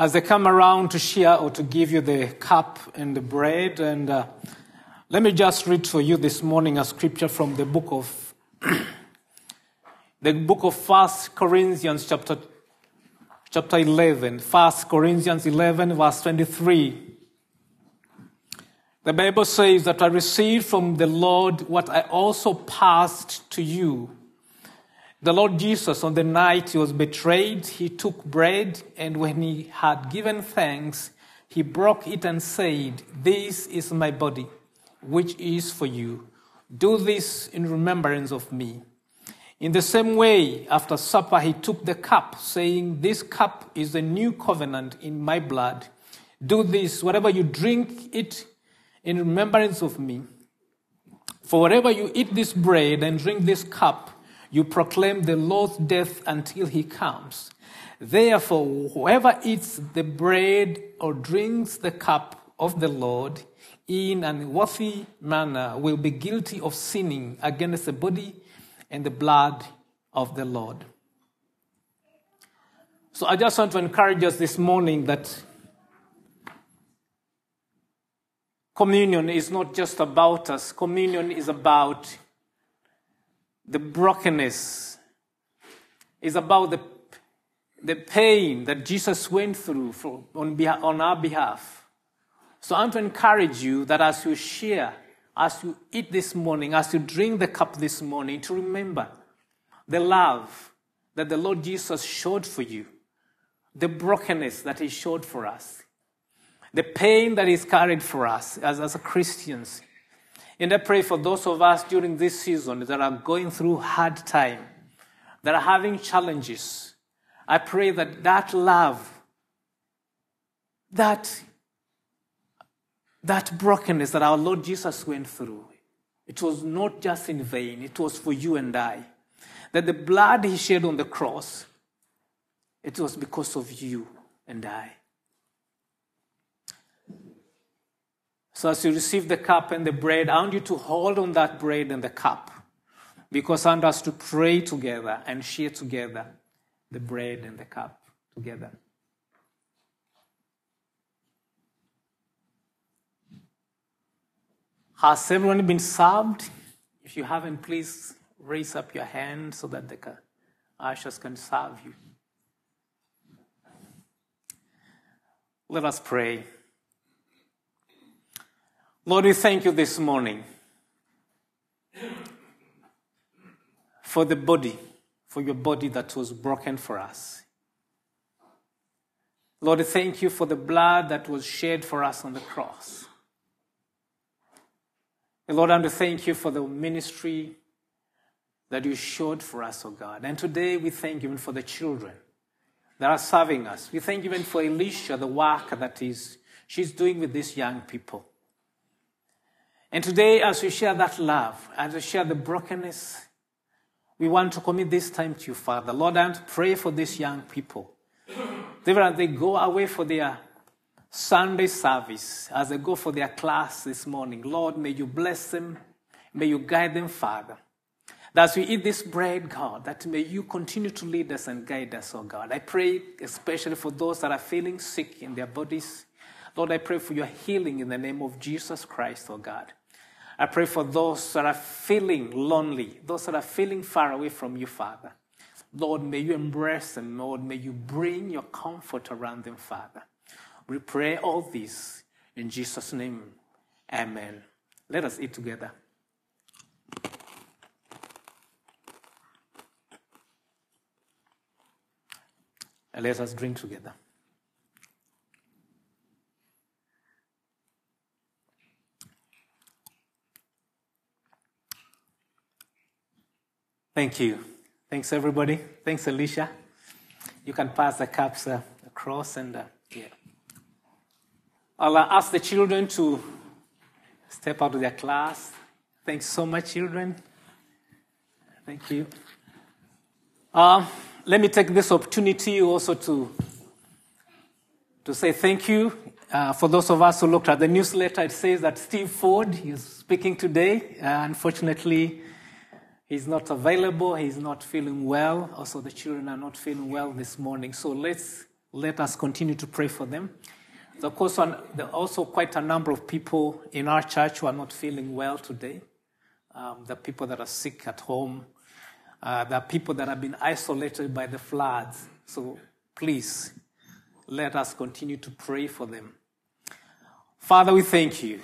as they come around to share or to give you the cup and the bread. And uh, let me just read for you this morning a scripture from the book of the book of First Corinthians, chapter chapter 11. First Corinthians 11, verse 23. The Bible says that I received from the Lord what I also passed to you. The Lord Jesus, on the night he was betrayed, he took bread, and when he had given thanks, he broke it and said, This is my body, which is for you. Do this in remembrance of me. In the same way, after supper, he took the cup, saying, This cup is the new covenant in my blood. Do this, whatever you drink it, in remembrance of me. For wherever you eat this bread and drink this cup, you proclaim the Lord's death until he comes. Therefore, whoever eats the bread or drinks the cup of the Lord in an unworthy manner will be guilty of sinning against the body and the blood of the Lord. So I just want to encourage us this morning that Communion is not just about us, communion is about the brokenness, is about the, the pain that Jesus went through for, on, behalf, on our behalf. So I want to encourage you that as you share, as you eat this morning, as you drink the cup this morning, to remember the love that the Lord Jesus showed for you, the brokenness that He showed for us the pain that is carried for us as, as Christians. And I pray for those of us during this season that are going through hard time, that are having challenges. I pray that that love, that, that brokenness that our Lord Jesus went through, it was not just in vain, it was for you and I. That the blood he shed on the cross, it was because of you and I. So as you receive the cup and the bread, I want you to hold on that bread and the cup because I want us to pray together and share together the bread and the cup together. Has everyone been served? If you haven't, please raise up your hand so that the ushers can serve you. Let us pray. Lord, we thank you this morning for the body, for your body that was broken for us. Lord, we thank you for the blood that was shed for us on the cross. And Lord, I want to thank you for the ministry that you showed for us, oh God. And today we thank you even for the children that are serving us. We thank you even for Elisha, the work that is she's doing with these young people. And today, as we share that love, as we share the brokenness, we want to commit this time to you, Father. Lord, I want to pray for these young people. Even as they go away for their Sunday service, as they go for their class this morning, Lord, may you bless them. May you guide them, Father. That as we eat this bread, God, that may you continue to lead us and guide us, oh God. I pray especially for those that are feeling sick in their bodies. Lord, I pray for your healing in the name of Jesus Christ, oh God. I pray for those that are feeling lonely, those that are feeling far away from you, Father. Lord, may you embrace them. Lord, may you bring your comfort around them, Father. We pray all this in Jesus' name. Amen. Let us eat together. And let us drink together. Thank you. Thanks, everybody. Thanks, Alicia. You can pass the cups uh, across and uh, yeah. I'll uh, ask the children to step out of their class. Thanks so much, children. Thank you. Uh, let me take this opportunity also to, to say thank you. Uh, for those of us who looked at the newsletter, it says that Steve Ford is speaking today. Uh, unfortunately, He's not available. He's not feeling well. Also, the children are not feeling well this morning. So let's let us continue to pray for them. Of course, there are also quite a number of people in our church who are not feeling well today. Um, the people that are sick at home, uh, are people that have been isolated by the floods. So please, let us continue to pray for them. Father, we thank you.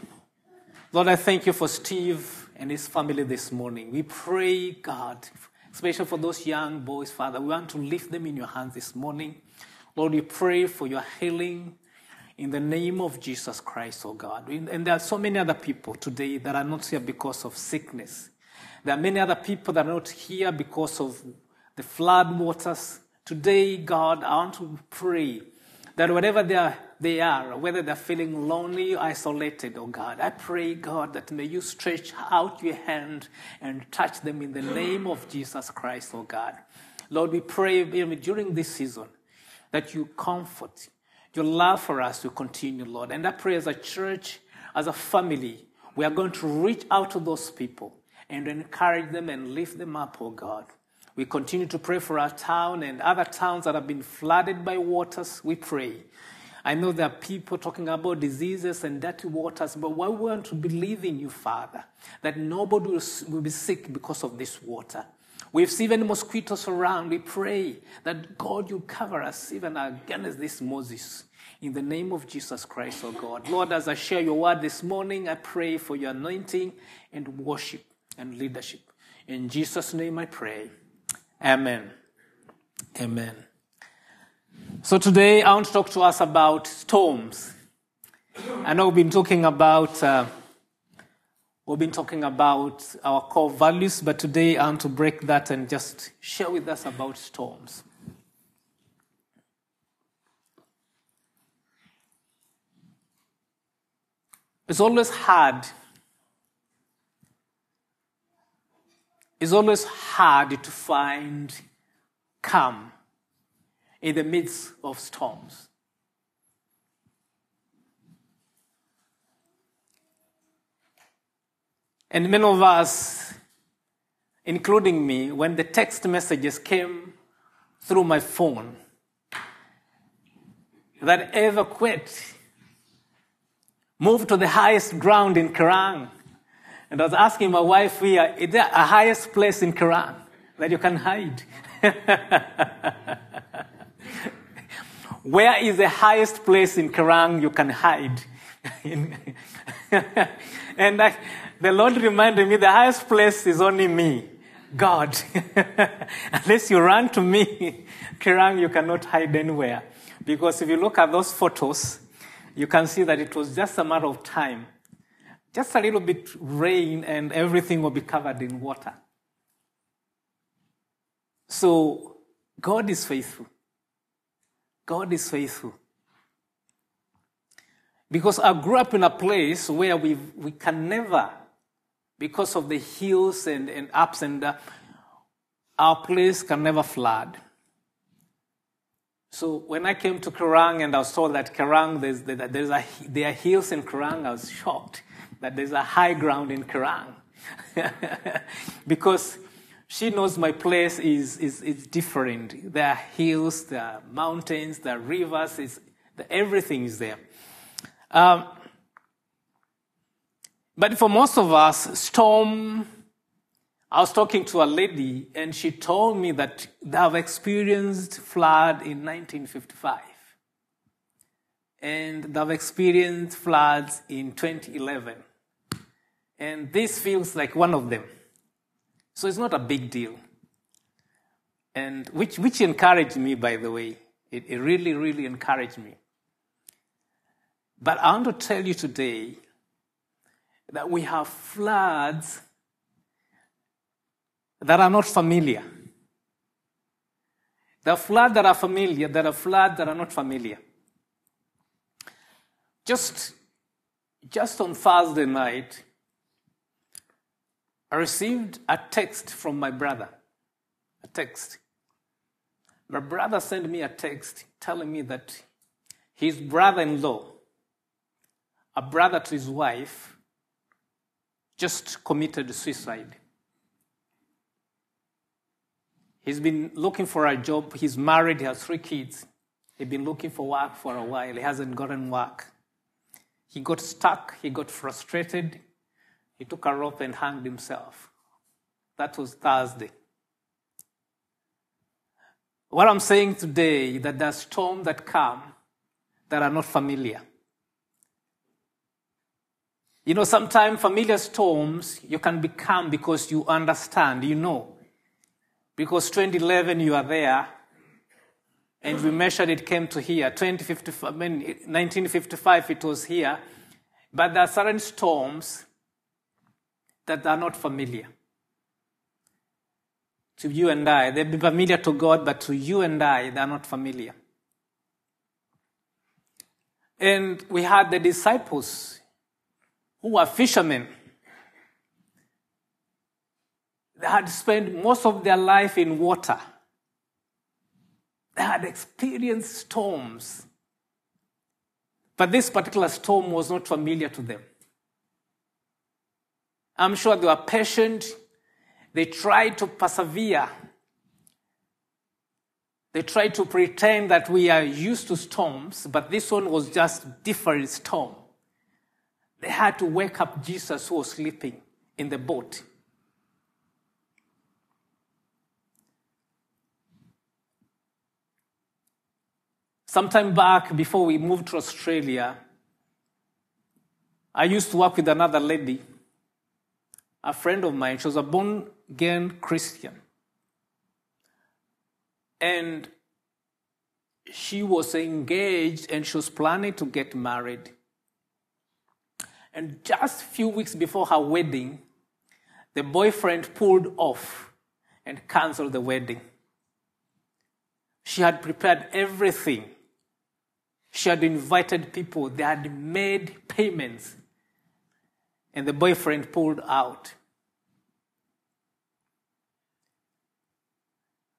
Lord, I thank you for Steve and his family this morning. We pray, God, especially for those young boys, Father. We want to lift them in your hands this morning. Lord, we pray for your healing in the name of Jesus Christ, oh God. And there are so many other people today that are not here because of sickness. There are many other people that are not here because of the flood waters. Today, God, I want to pray that whatever they are, they are, whether they're feeling lonely or isolated, oh God, I pray, God, that may you stretch out your hand and touch them in the name of Jesus Christ, oh God. Lord, we pray during this season that you comfort, your love for us to continue, Lord. And I pray as a church, as a family, we are going to reach out to those people and encourage them and lift them up, oh God. We continue to pray for our town and other towns that have been flooded by waters. We pray. I know there are people talking about diseases and dirty waters, but why we want to believe in you, Father, that nobody will be sick because of this water. We've seen even mosquitoes around. We pray that God, you cover us even against this mozzies. In the name of Jesus Christ, oh God. Lord, as I share your word this morning, I pray for your anointing and worship and leadership. In Jesus' name I pray. Amen. Amen. So today I want to talk to us about storms. I know we've been talking about uh, we've been talking about our core values, but today I want to break that and just share with us about storms. It's always hard. It's always hard to find calm in the midst of storms. And many of us, including me, when the text messages came through my phone that ever quit, moved to the highest ground in Kerang. And I was asking my wife here, is there a highest place in Kerang that you can hide? Where is the highest place in Kerang you can hide? and I, the Lord reminded me the highest place is only me, God. Unless you run to me, Kerang, you cannot hide anywhere. Because if you look at those photos, you can see that it was just a matter of time. Just a little bit rain and everything will be covered in water. So God is faithful. God is faithful. Because I grew up in a place where we, we can never, because of the hills and, and ups and our place can never flood. So when I came to Kerang and I told that Kerang, there's, there's a, there are hills in Kerang, I was shocked that there's a high ground in Kerang. because she knows my place is, is, is different. There are hills, there are mountains, there are rivers, it's, everything is there. Um, but for most of us, storm I was talking to a lady and she told me that they have experienced flood in 1955 and they've experienced floods in 2011. And this feels like one of them. So it's not a big deal. And which, which encouraged me, by the way. It, it really, really encouraged me. But I want to tell you today that we have floods that are not familiar. There are floods that are familiar, there are floods that are not familiar. Just, just on Thursday night, I received a text from my brother. A text. My brother sent me a text telling me that his brother in law, a brother to his wife, just committed suicide. He's been looking for a job. He's married, he has three kids. He's been looking for work for a while. He hasn't gotten work. He got stuck. He got frustrated. He took a rope and hanged himself. That was Thursday. What I'm saying today that there's storms that come that are not familiar. You know, sometimes familiar storms you can become because you understand, you know. Because 2011 you are there, and we measured it came to here. 2055, I mean, 1955 it was here. But there are certain storms that are not familiar. To you and I, they be familiar to God, but to you and I, they are not familiar. And we had the disciples who were fishermen. They had spent most of their life in water. They had experienced storms. But this particular storm was not familiar to them. I'm sure they were patient. They tried to persevere. They tried to pretend that we are used to storms, but this one was just different storm. They had to wake up Jesus who was sleeping in the boat. Sometime back, before we moved to Australia, I used to work with another lady, a friend of mine. She was a born again Christian. And she was engaged and she was planning to get married. And just a few weeks before her wedding, the boyfriend pulled off and canceled the wedding. She had prepared everything. She had invited people, they had made payments, and the boyfriend pulled out.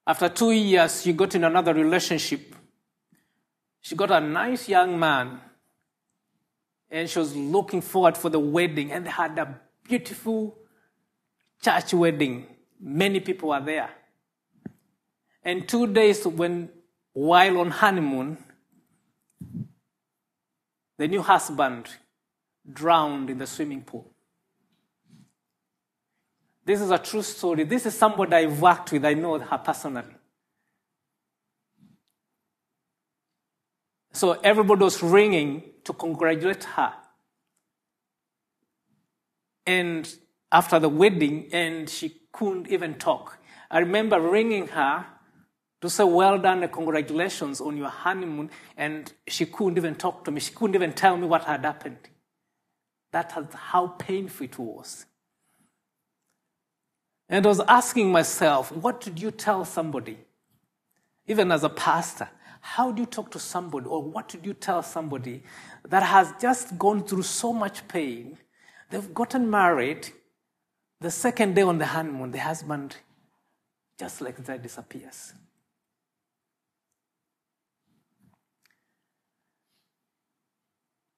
After two years, she got in another relationship. She got a nice young man and she was looking forward for the wedding and they had a beautiful church wedding many people were there and two days when while on honeymoon the new husband drowned in the swimming pool this is a true story this is somebody i've worked with i know her personally so everybody was ringing to congratulate her. And after the wedding, and she couldn't even talk. I remember ringing her to say, Well done, and congratulations on your honeymoon. And she couldn't even talk to me. She couldn't even tell me what had happened. That was how painful it was. And I was asking myself, What did you tell somebody? Even as a pastor, how do you talk to somebody, or what did you tell somebody that has just gone through so much pain? They've gotten married. The second day on the honeymoon, the husband just like that disappears.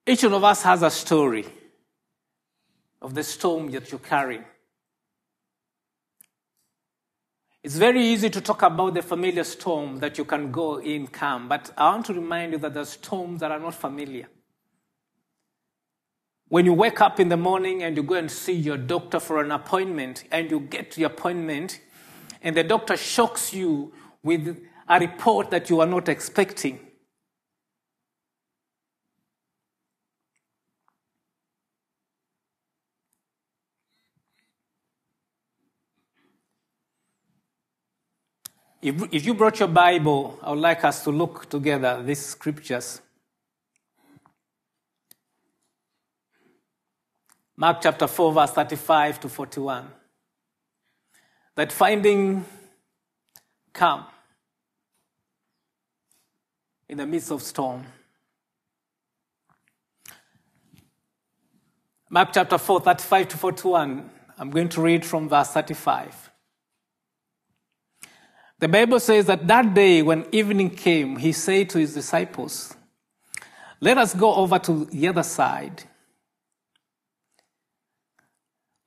Each one of us has a story of the storm that you're carrying. It's very easy to talk about the familiar storm that you can go in calm, but I want to remind you that there are storms that are not familiar. When you wake up in the morning and you go and see your doctor for an appointment, and you get the appointment, and the doctor shocks you with a report that you are not expecting. If, if you brought your Bible, I would like us to look together these scriptures. Mark chapter 4, verse 35 to 41. That finding calm in the midst of storm. Mark chapter 4, 35 to 41. I'm going to read from verse 35. The Bible says that that day when evening came, he said to his disciples, Let us go over to the other side.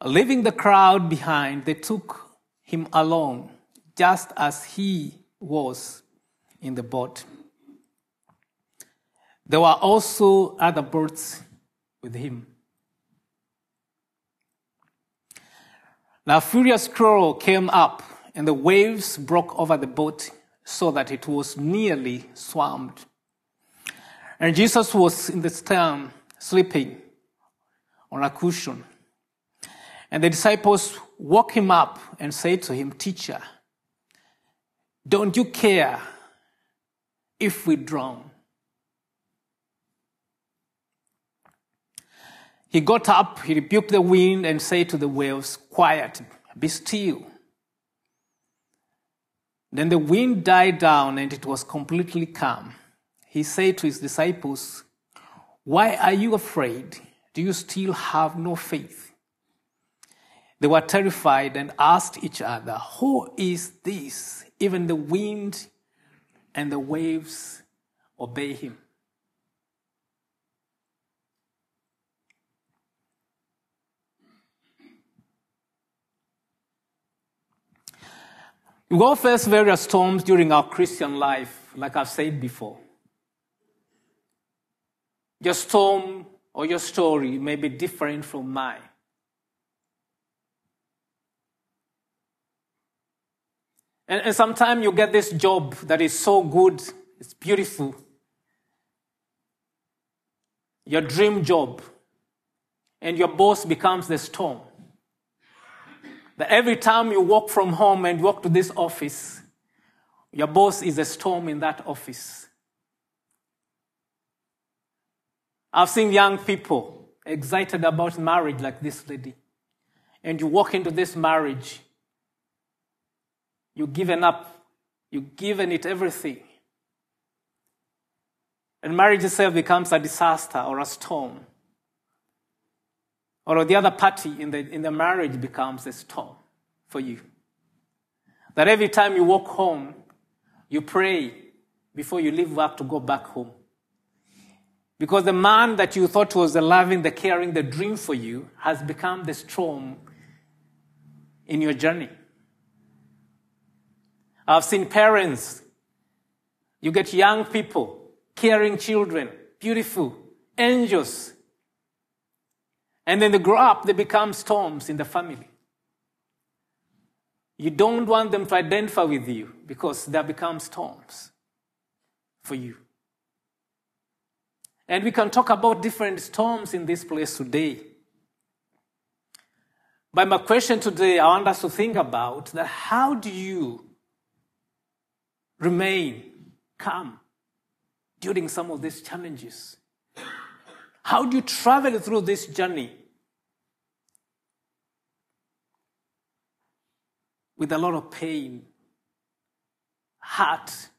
Leaving the crowd behind, they took him along, just as he was in the boat. There were also other boats with him. Now, a furious quarrel came up, and the waves broke over the boat so that it was nearly swamped. And Jesus was in the stern, sleeping on a cushion. And the disciples woke him up and said to him, Teacher, don't you care if we drown? He got up, he rebuked the wind, and said to the waves, Quiet, be still. Then the wind died down and it was completely calm. He said to his disciples, Why are you afraid? Do you still have no faith? They were terrified and asked each other, Who is this? Even the wind and the waves obey him. We all face various storms during our Christian life, like I've said before. Your storm or your story may be different from mine. And, and sometimes you get this job that is so good, it's beautiful. Your dream job. And your boss becomes the storm. That every time you walk from home and walk to this office, your boss is a storm in that office. I've seen young people excited about marriage like this lady. And you walk into this marriage, you've given up, you've given it everything. And marriage itself becomes a disaster or a storm or the other party in the, in the marriage becomes a storm for you. That every time you walk home, you pray before you leave work to go back home. Because the man that you thought was the loving, the caring, the dream for you has become the storm in your journey. I've seen parents, you get young people, caring children, beautiful, angels, and then they grow up, they become storms in the family. You don't want them to identify with you because they become storms for you. And we can talk about different storms in this place today. But my question today, I want us to think about that how do you remain calm during some of these challenges? How do you travel through this journey with a lot of pain, hurt?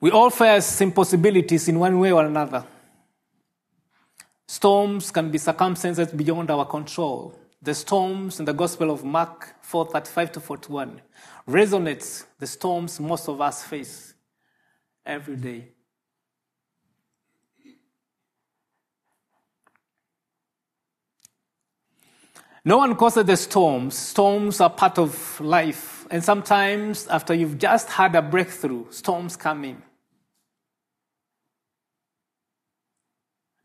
We all face impossibilities in one way or another. Storms can be circumstances beyond our control the storms in the Gospel of Mark 4:35 to 41 resonates the storms most of us face every day. No one causes the storms. Storms are part of life. And sometimes, after you've just had a breakthrough, storms come in.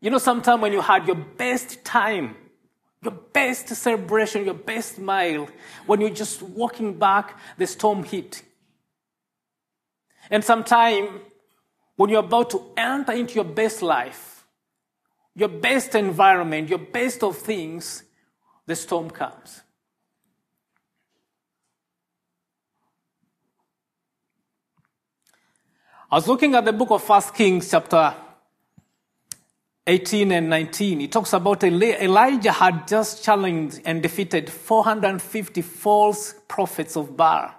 You know, sometimes when you had your best time, your best celebration, your best smile, when you're just walking back, the storm hit. And sometime when you're about to enter into your best life, your best environment, your best of things, the storm comes. I was looking at the book of First Kings, chapter 18 and 19, it talks about Elijah had just challenged and defeated 450 false prophets of Baal,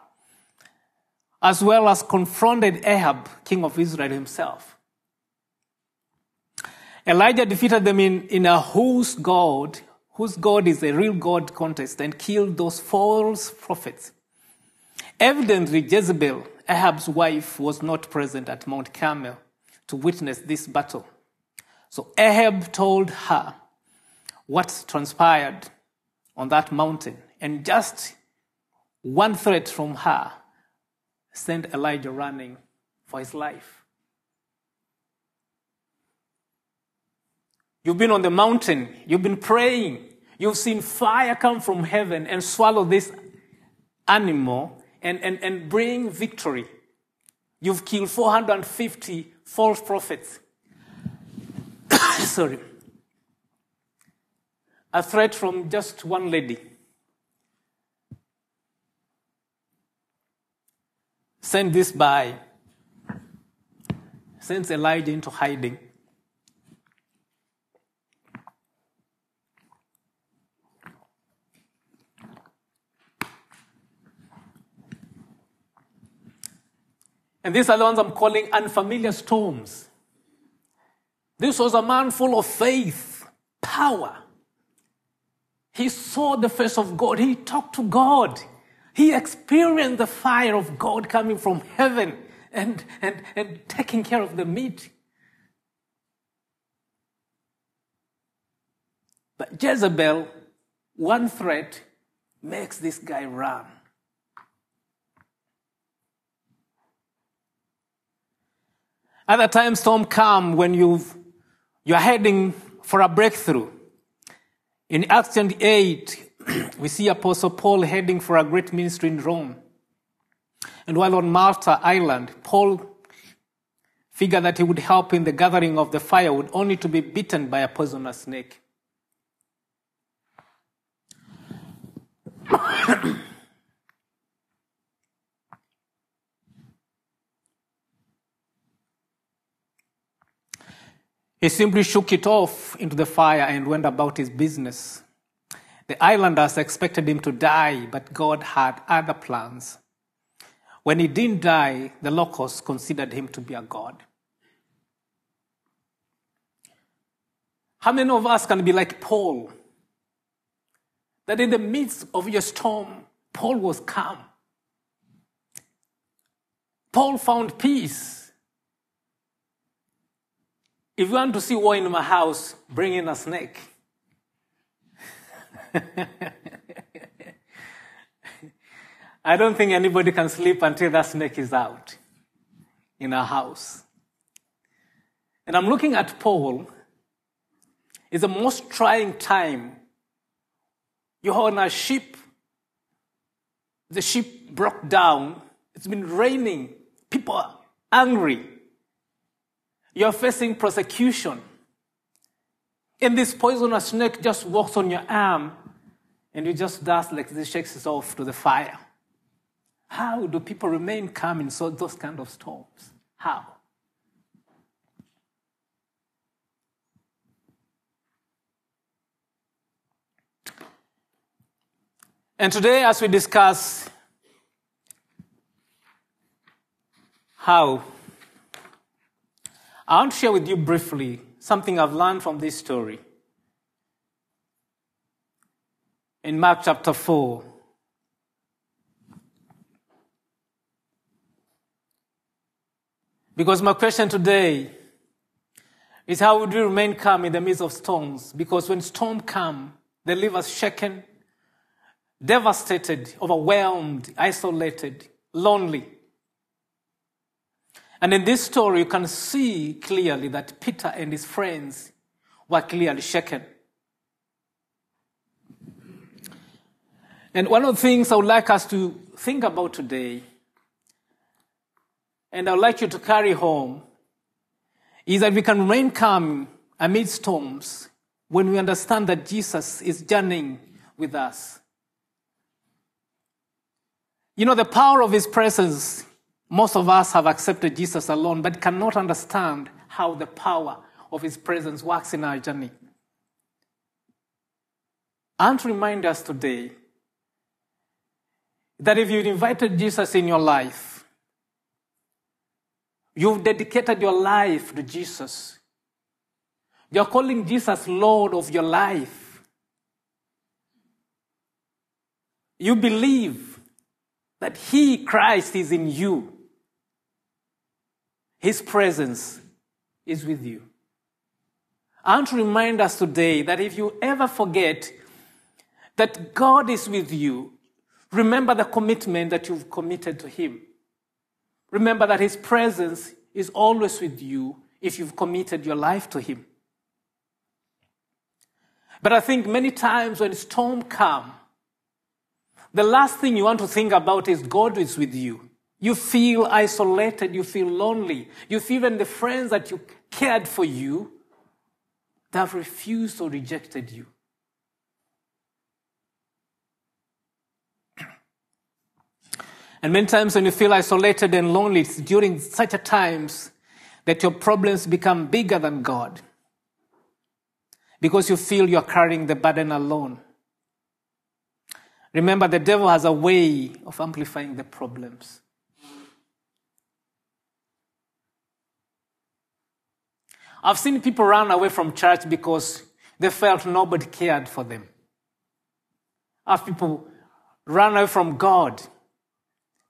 as well as confronted Ahab, king of Israel himself. Elijah defeated them in, in a whose God, whose God is a real God contest and killed those false prophets. Evidently, Jezebel, Ahab's wife, was not present at Mount Carmel to witness this battle. So Ahab told her what transpired on that mountain And just one threat from her sent Elijah running for his life. You've been on the mountain, you've been praying, you've seen fire come from heaven and swallow this animal and, and, and bring victory. You've killed 450 false prophets. Sorry. A threat from just one lady. Send this by. Sends Elijah into hiding. And these are the ones I'm calling unfamiliar storms. This was a man full of faith, power. He saw the face of God. He talked to God. He experienced the fire of God coming from heaven and, and, and taking care of the meat. But Jezebel, one threat makes this guy run. Other times, storm come when you've, you're heading for a breakthrough. In Acts 28, we see Apostle Paul heading for a great ministry in Rome. And while on Malta Island, Paul figured that he would help in the gathering of the firewood only to be bitten by a poisonous snake. He simply shook it off into the fire and went about his business. The islanders expected him to die, but God had other plans. When he didn't die, the locals considered him to be a god. How many of us can be like Paul? That in the midst of your storm, Paul was calm. Paul found peace. If you want to see war in my house, bring in a snake. I don't think anybody can sleep until that snake is out in our house. And I'm looking at Paul. It's the most trying time. You're on a ship. The ship broke down. It's been raining. People are angry. You're facing persecution. And this poisonous snake just walks on your arm and you just dust like this, shakes it off to the fire. How do people remain calm in those kind of storms? How? And today, as we discuss how I want to share with you briefly something I've learned from this story. In Mark chapter 4, Because my question today is how would we remain calm in the midst of storms? Because when storms come, they leave us shaken, devastated, overwhelmed, isolated, lonely. And in this story, you can see clearly that Peter and his friends were clearly shaken. And one of the things I would like us to think about today, and I would like you to carry home, is that we can remain calm amid storms when we understand that Jesus is journeying with us. You know, the power of his presence most of us have accepted Jesus alone, but cannot understand how the power of his presence works in our journey. And remind us today that if you've invited Jesus in your life, you've dedicated your life to Jesus. You're calling Jesus Lord of your life. You believe that He, Christ, is in you. His presence is with you. I want to remind us today that if you ever forget that God is with you, remember the commitment that you've committed to Him. Remember that His presence is always with you if you've committed your life to Him. But I think many times when storm come, the last thing you want to think about is God is with you. You feel isolated, you feel lonely, you feel even the friends that you cared for you, they have refused or rejected you. And many times when you feel isolated and lonely, it's during such a times that your problems become bigger than God because you feel you're carrying the burden alone. Remember, the devil has a way of amplifying the problems. I've seen people run away from church because they felt nobody cared for them. I've people run away from God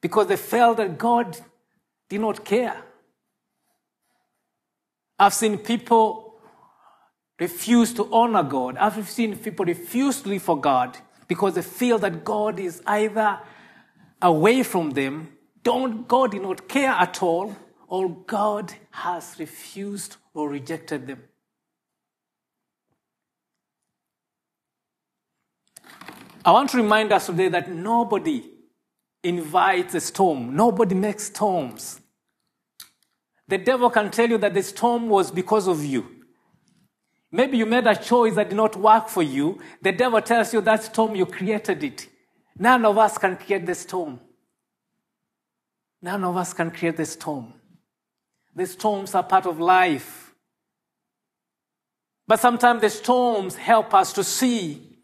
because they felt that God did not care. I've seen people refuse to honor God. I've seen people refuse to live for God because they feel that God is either away from them, don't, God did not care at all, or God has refused or rejected them. I want to remind us today that nobody invites a storm. Nobody makes storms. The devil can tell you that the storm was because of you. Maybe you made a choice that did not work for you. The devil tells you that storm, you created it. None of us can create the storm. None of us can create the storm. The storms are part of life. But sometimes the storms help us to see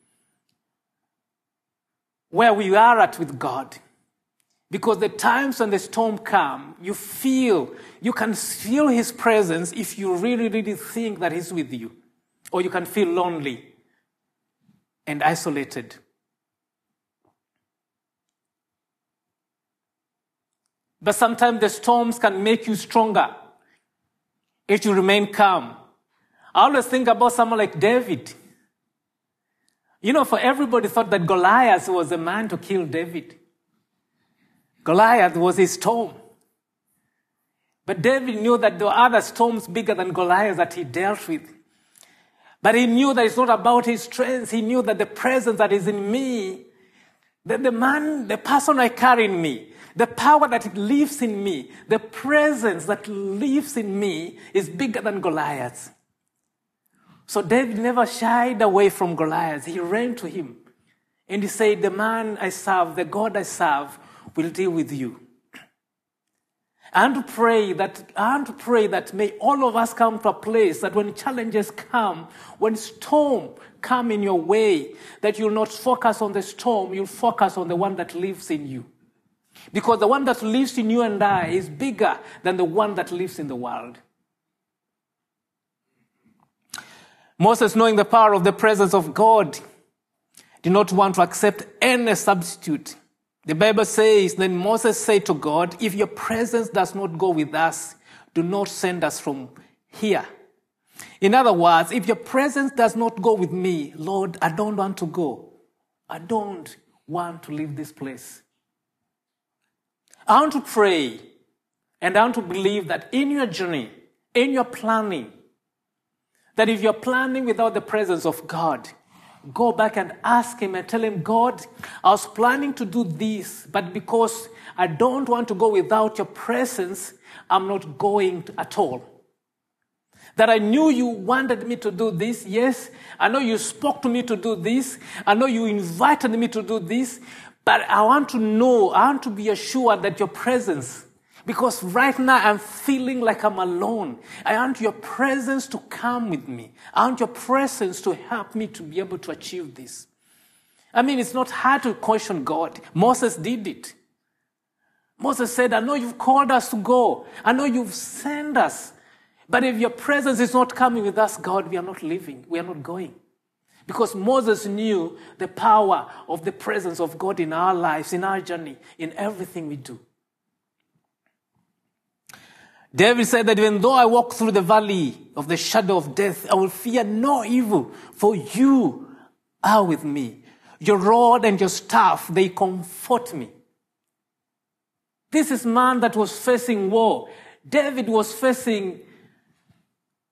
where we are at with God. Because the times when the storm come, you feel, you can feel his presence if you really, really think that he's with you. Or you can feel lonely and isolated. But sometimes the storms can make you stronger if you remain calm. I always think about someone like David. You know, for everybody thought that Goliath was the man to kill David. Goliath was his storm. But David knew that there were other storms bigger than Goliath that he dealt with. But he knew that it's not about his strength. He knew that the presence that is in me, that the man, the person I carry in me, the power that lives in me, the presence that lives in me is bigger than Goliath. So David never shied away from Goliath. He ran to him and he said, The man I serve, the God I serve, will deal with you. And pray that, and pray that may all of us come to a place that when challenges come, when storm come in your way, that you'll not focus on the storm, you'll focus on the one that lives in you. Because the one that lives in you and I is bigger than the one that lives in the world. Moses, knowing the power of the presence of God, did not want to accept any substitute the Bible says, Then Moses said to God, If your presence does not go with us, do not send us from here. In other words, if your presence does not go with me, Lord, I don't want to go. I don't want to leave this place. I want to pray and I want to believe that in your journey, in your planning, that if you're planning without the presence of God, go back and ask him and tell him, God, I was planning to do this, but because I don't want to go without your presence, I'm not going at all. That I knew you wanted me to do this. Yes, I know you spoke to me to do this. I know you invited me to do this. But I want to know, I want to be assured that your presence because right now I'm feeling like I'm alone. I want your presence to come with me. I want your presence to help me to be able to achieve this. I mean, it's not hard to question God. Moses did it. Moses said, I know you've called us to go. I know you've sent us. But if your presence is not coming with us, God, we are not living. We are not going. Because Moses knew the power of the presence of God in our lives, in our journey, in everything we do. David said that even though I walk through the valley of the shadow of death, I will fear no evil, for you are with me. Your rod and your staff, they comfort me. This is man that was facing war. David was facing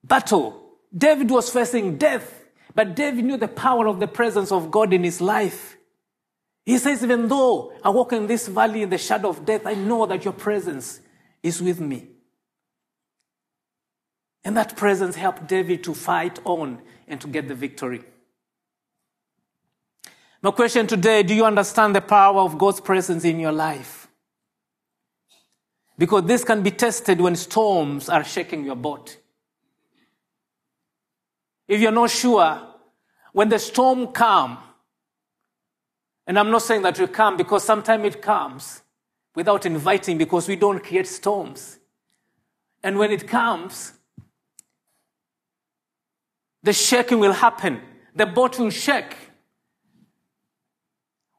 battle. David was facing death. But David knew the power of the presence of God in his life. He says, even though I walk in this valley in the shadow of death, I know that your presence is with me. And that presence helped David to fight on and to get the victory. My question today do you understand the power of God's presence in your life? Because this can be tested when storms are shaking your boat. If you're not sure, when the storm comes, and I'm not saying that will come because sometimes it comes without inviting because we don't create storms. And when it comes, the shaking will happen. The boat will shake.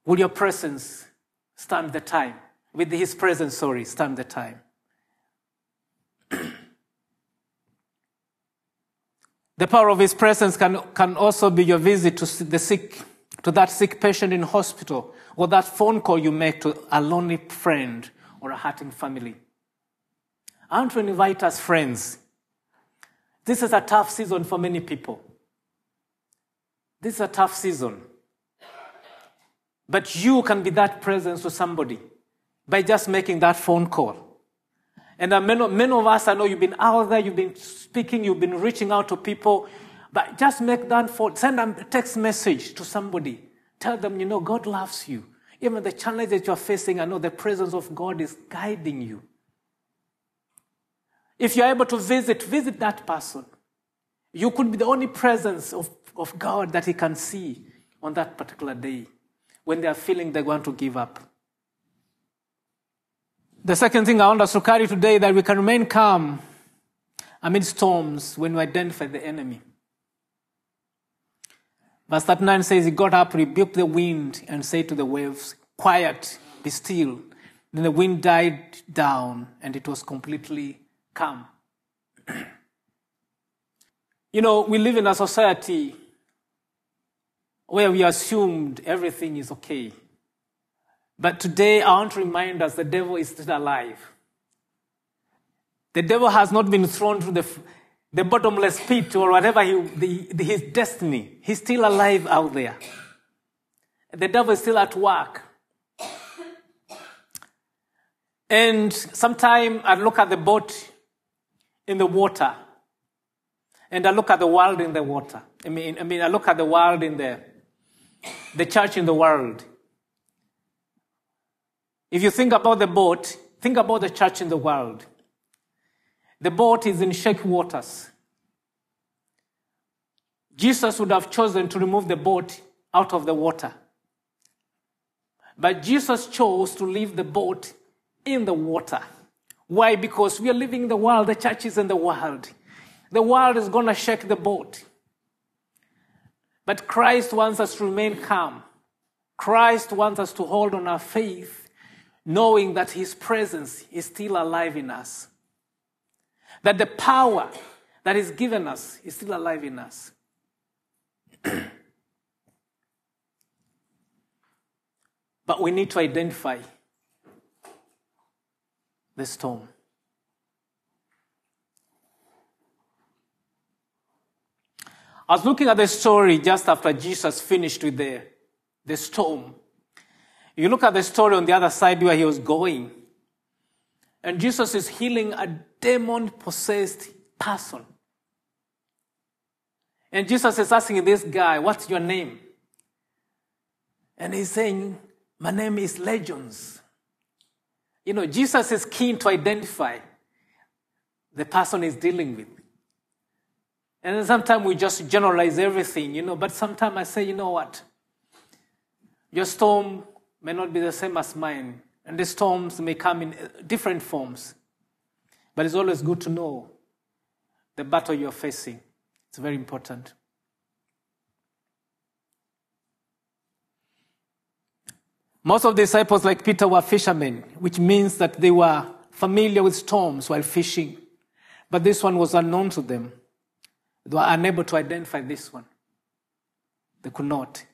Will your presence stand the time? With his presence, sorry, stand the time. The power of his presence can, can also be your visit to the sick, to that sick patient in hospital, or that phone call you make to a lonely friend or a hurting family. I want to invite us, friends. This is a tough season for many people. This is a tough season. But you can be that presence to somebody by just making that phone call. And uh, many, many of us, I know you've been out there, you've been speaking, you've been reaching out to people, but just make that phone, send a text message to somebody. Tell them, you know, God loves you. Even the challenges you're facing, I know the presence of God is guiding you. If you're able to visit, visit that person. You could be the only presence of, of God that He can see on that particular day when they are feeling they want to give up. The second thing I want us to carry today that we can remain calm amid storms when we identify the enemy. Verse 39 says, He got up, rebuked the wind, and said to the waves, Quiet, be still. Then the wind died down, and it was completely calm. you know, we live in a society where we assumed everything is okay. But today, I want to remind us the devil is still alive. The devil has not been thrown to the, the bottomless pit or whatever he, the, the, his destiny. He's still alive out there. The devil is still at work. And sometime I look at the boat in the water, and I look at the world in the water. I mean, I mean, I look at the world in the the church in the world. If you think about the boat, think about the church in the world. The boat is in shaky waters. Jesus would have chosen to remove the boat out of the water. But Jesus chose to leave the boat in the water. Why? Because we are living in the world, the church is in the world. The world is going to shake the boat. But Christ wants us to remain calm. Christ wants us to hold on our faith, knowing that His presence is still alive in us. That the power that is given us is still alive in us. but we need to identify the storm. I was looking at the story just after Jesus finished with the, the storm. You look at the story on the other side where he was going, and Jesus is healing a demon possessed person. And Jesus is asking this guy, What's your name? And he's saying, My name is Legions. You know, Jesus is keen to identify the person he's dealing with. And then sometimes we just generalize everything, you know, but sometimes I say, you know what? Your storm may not be the same as mine, and the storms may come in uh, different forms. But it's always good to know the battle you're facing. It's very important. Most of the disciples, like Peter, were fishermen, which means that they were familiar with storms while fishing. But this one was unknown to them. They were unable to identify this one. They could not.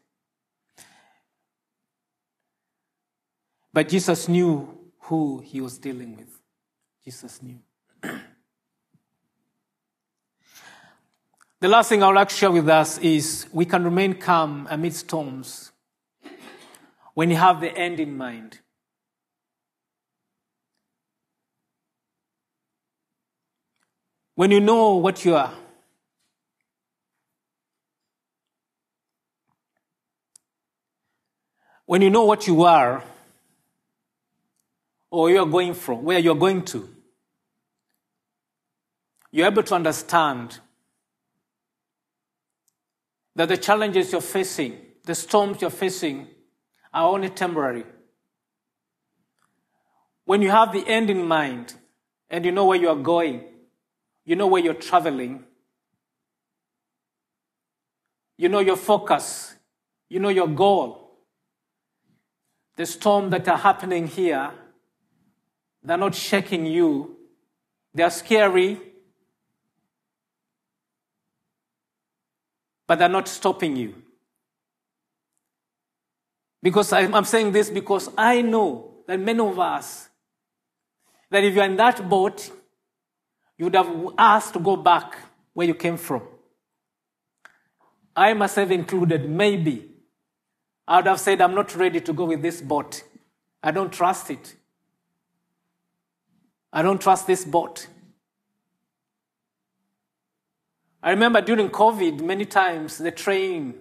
But Jesus knew who he was dealing with. Jesus knew. the last thing I would like to share with us is we can remain calm amid storms when you have the end in mind. When you know what you are, when you know what you are or you are going from, where you're going to, you're able to understand that the challenges you're facing, the storms you're facing, are only temporary. When you have the end in mind and you know where you are going, you know where you're traveling. You know your focus. You know your goal. The storm that are happening here, they're not shaking you. They're scary, but they're not stopping you. Because I'm saying this because I know that many of us, that if you're in that boat, you would have asked to go back where you came from. I myself included, maybe. I would have said, I'm not ready to go with this boat. I don't trust it. I don't trust this boat. I remember during COVID, many times the train,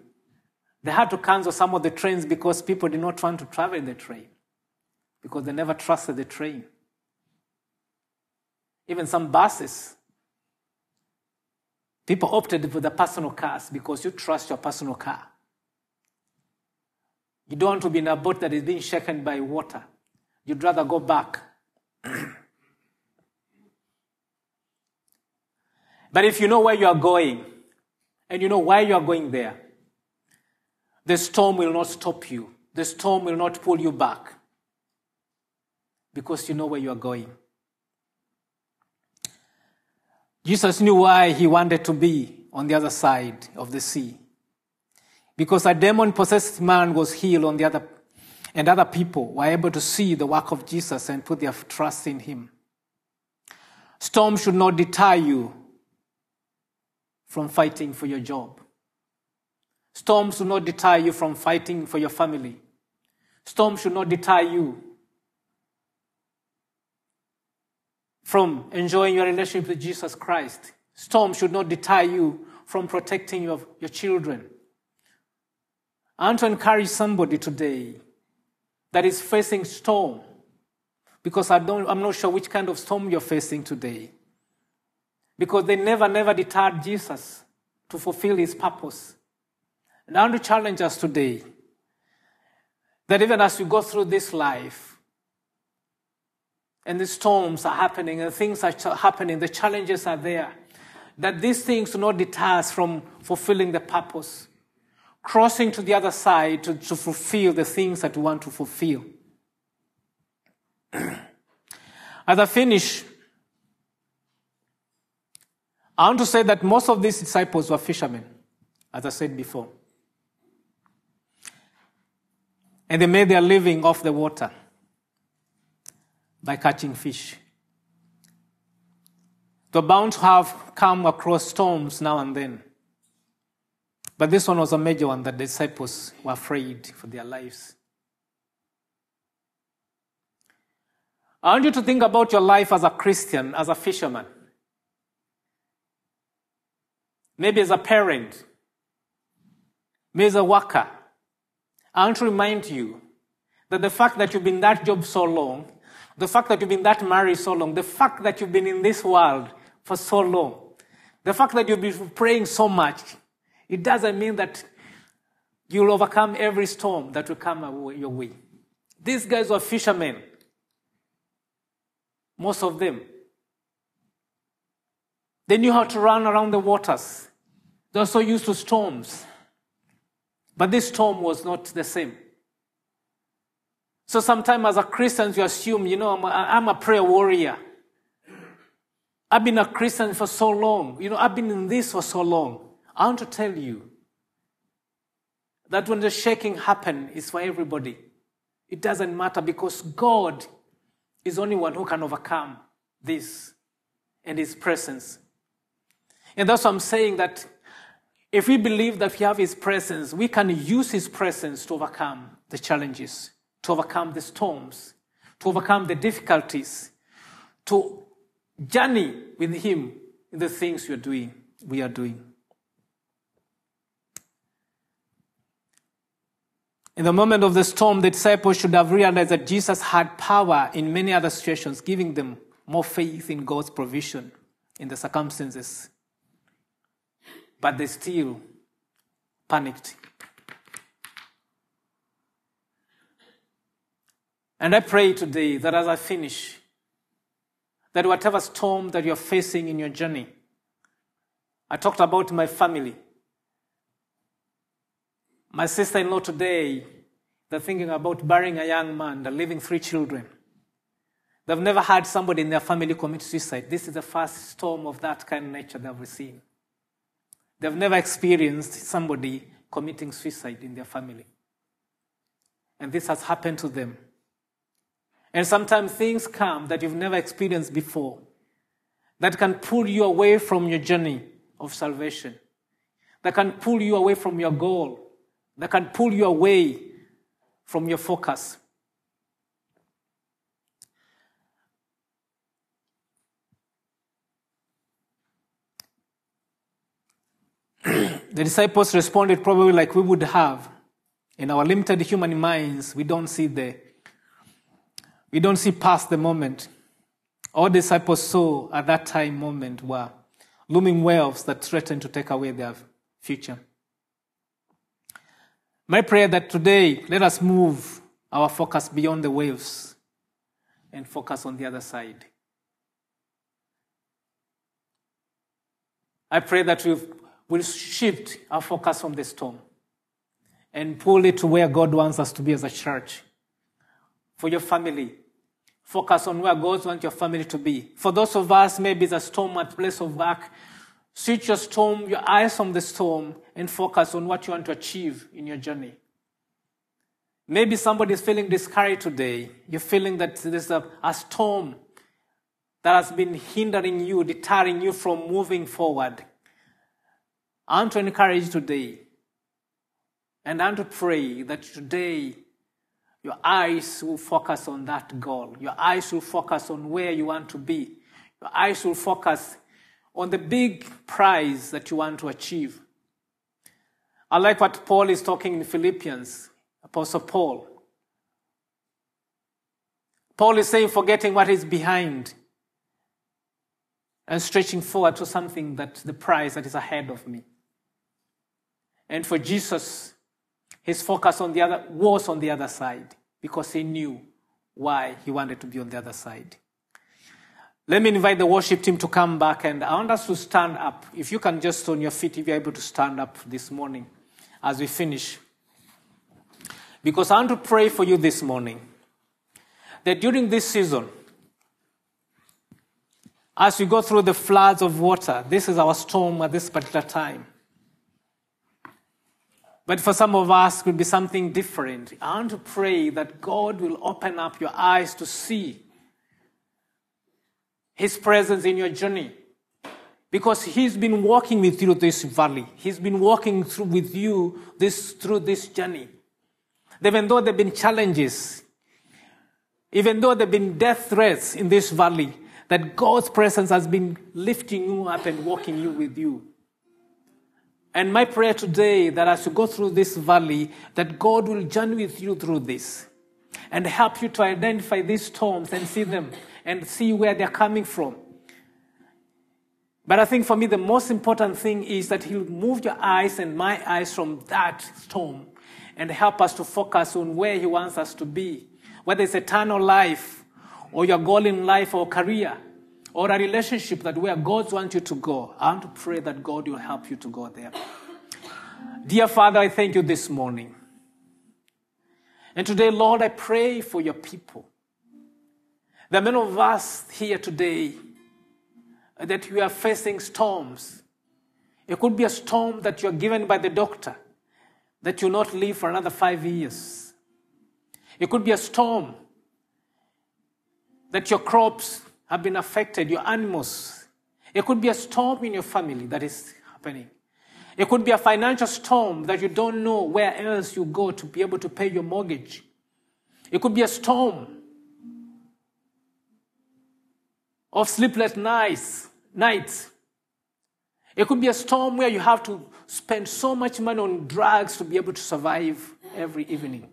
they had to cancel some of the trains because people did not want to travel in the train because they never trusted the train even some buses. People opted for the personal cars because you trust your personal car. You don't want to be in a boat that is being shaken by water. You'd rather go back. but if you know where you are going and you know why you are going there, the storm will not stop you. The storm will not pull you back because you know where you are going. Jesus knew why he wanted to be on the other side of the sea. Because a demon possessed man was healed on the other, and other people were able to see the work of Jesus and put their trust in him. Storm should not deter you from fighting for your job. Storms should not deter you from fighting for your family. Storms should not deter you from enjoying your relationship with Jesus Christ. Storms should not deter you from protecting your, your children. I want to encourage somebody today that is facing storm because I don't, I'm not sure which kind of storm you're facing today. Because they never, never deterred Jesus to fulfill his purpose. And I want to challenge us today that even as we go through this life, and the storms are happening and things are happening, the challenges are there. That these things do not deter us from fulfilling the purpose, crossing to the other side to, to fulfill the things that we want to fulfill. As I finish, I want to say that most of these disciples were fishermen, as I said before. And they made their living off the water by catching fish. They're bound to have come across storms now and then. But this one was a major one that the disciples were afraid for their lives. I want you to think about your life as a Christian, as a fisherman. Maybe as a parent. Maybe as a worker. I want to remind you that the fact that you've been that job so long the fact that you've been that married so long, the fact that you've been in this world for so long, the fact that you've been praying so much, it doesn't mean that you'll overcome every storm that will come your way. These guys were fishermen. Most of them. They knew how to run around the waters. They were so used to storms. But this storm was not the same. So sometimes as a Christian, you assume, you know, I'm a, I'm a prayer warrior. I've been a Christian for so long. You know, I've been in this for so long. I want to tell you that when the shaking happens, it's for everybody. It doesn't matter because God is only one who can overcome this and His presence. And that's why I'm saying that if we believe that we have His presence, we can use His presence to overcome the challenges, to overcome the storms, to overcome the difficulties, to journey with Him in the things we are doing. We are doing. In the moment of the storm, the disciples should have realized that Jesus had power in many other situations, giving them more faith in God's provision in the circumstances. But they still panicked. And I pray today that as I finish, that whatever storm that you're facing in your journey, I talked about my family. My sister in law today, they're thinking about burying a young man, they're leaving three children. They've never had somebody in their family commit suicide. This is the first storm of that kind of nature they've seen. They've never experienced somebody committing suicide in their family. And this has happened to them. And sometimes things come that you've never experienced before that can pull you away from your journey of salvation, that can pull you away from your goal, that can pull you away from your focus. the disciples responded probably like we would have. In our limited human minds, we don't see the we don't see past the moment. All disciples saw at that time moment were looming waves that threatened to take away their future. My prayer that today, let us move our focus beyond the waves and focus on the other side. I pray that we will shift our focus from the storm and pull it to where God wants us to be as a church. For your family, focus on where God wants your family to be. For those of us, maybe a storm at place of work, Switch your storm, your eyes on the storm, and focus on what you want to achieve in your journey. Maybe somebody is feeling discouraged today. You're feeling that there's a, a storm that has been hindering you, deterring you from moving forward. I want to encourage today. And I want to pray that today your eyes will focus on that goal. Your eyes will focus on where you want to be. Your eyes will focus on the big prize that you want to achieve. I like what Paul is talking in Philippians, Apostle Paul. Paul is saying, forgetting what is behind and stretching forward to something that the prize that is ahead of me. And for Jesus, his focus on the other was on the other side because he knew why he wanted to be on the other side. Let me invite the worship team to come back and I want us to stand up. If you can just on your feet, if you're able to stand up this morning as we finish. Because I want to pray for you this morning that during this season, as we go through the floods of water, this is our storm at this particular time. But for some of us, it will be something different. I want to pray that God will open up your eyes to see his presence in your journey. Because He's been walking with you through this valley. He's been walking through with you this, through this journey. Even though there have been challenges, even though there have been death threats in this valley, that God's presence has been lifting you up and walking you with you. And my prayer today that as you go through this valley, that God will journey with you through this and help you to identify these storms and see them and see where they're coming from. But I think for me, the most important thing is that He'll move your eyes and my eyes from that storm and help us to focus on where He wants us to be. Whether it's eternal life, or your goal in life, or career, or a relationship that where God wants you to go. I want to pray that God will help you to go there. Dear Father, I thank you this morning. And today, Lord, I pray for your people. There are many of us here today that we are facing storms. It could be a storm that you're given by the doctor that you'll not live for another five years. It could be a storm that your crops have been affected, your animals. It could be a storm in your family that is happening. It could be a financial storm that you don't know where else you go to be able to pay your mortgage. It could be a storm of sleepless nights, nights. It could be a storm where you have to spend so much money on drugs to be able to survive every evening.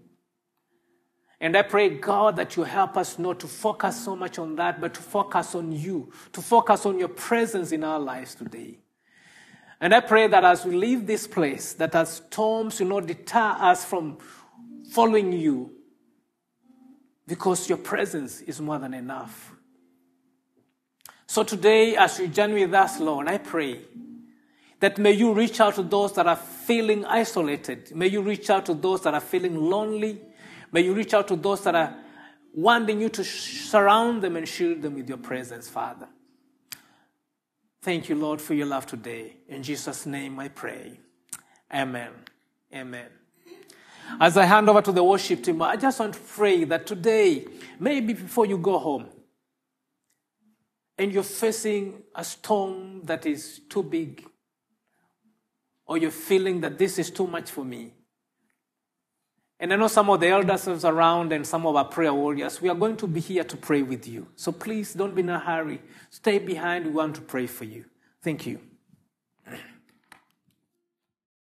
And I pray, God, that you help us not to focus so much on that, but to focus on you, to focus on your presence in our lives today. And I pray that as we leave this place, that as storms will not deter us from following you, because your presence is more than enough. So today, as you journey with us, Lord, I pray that may you reach out to those that are feeling isolated. May you reach out to those that are feeling lonely. May you reach out to those that are wanting you to surround them and shield them with your presence, Father. Thank you, Lord, for your love today. In Jesus' name I pray. Amen. Amen. As I hand over to the worship team, I just want to pray that today, maybe before you go home, and you're facing a storm that is too big, or you're feeling that this is too much for me. And I know some of the elders are around and some of our prayer warriors, we are going to be here to pray with you. So please don't be in a hurry. Stay behind. We want to pray for you. Thank you.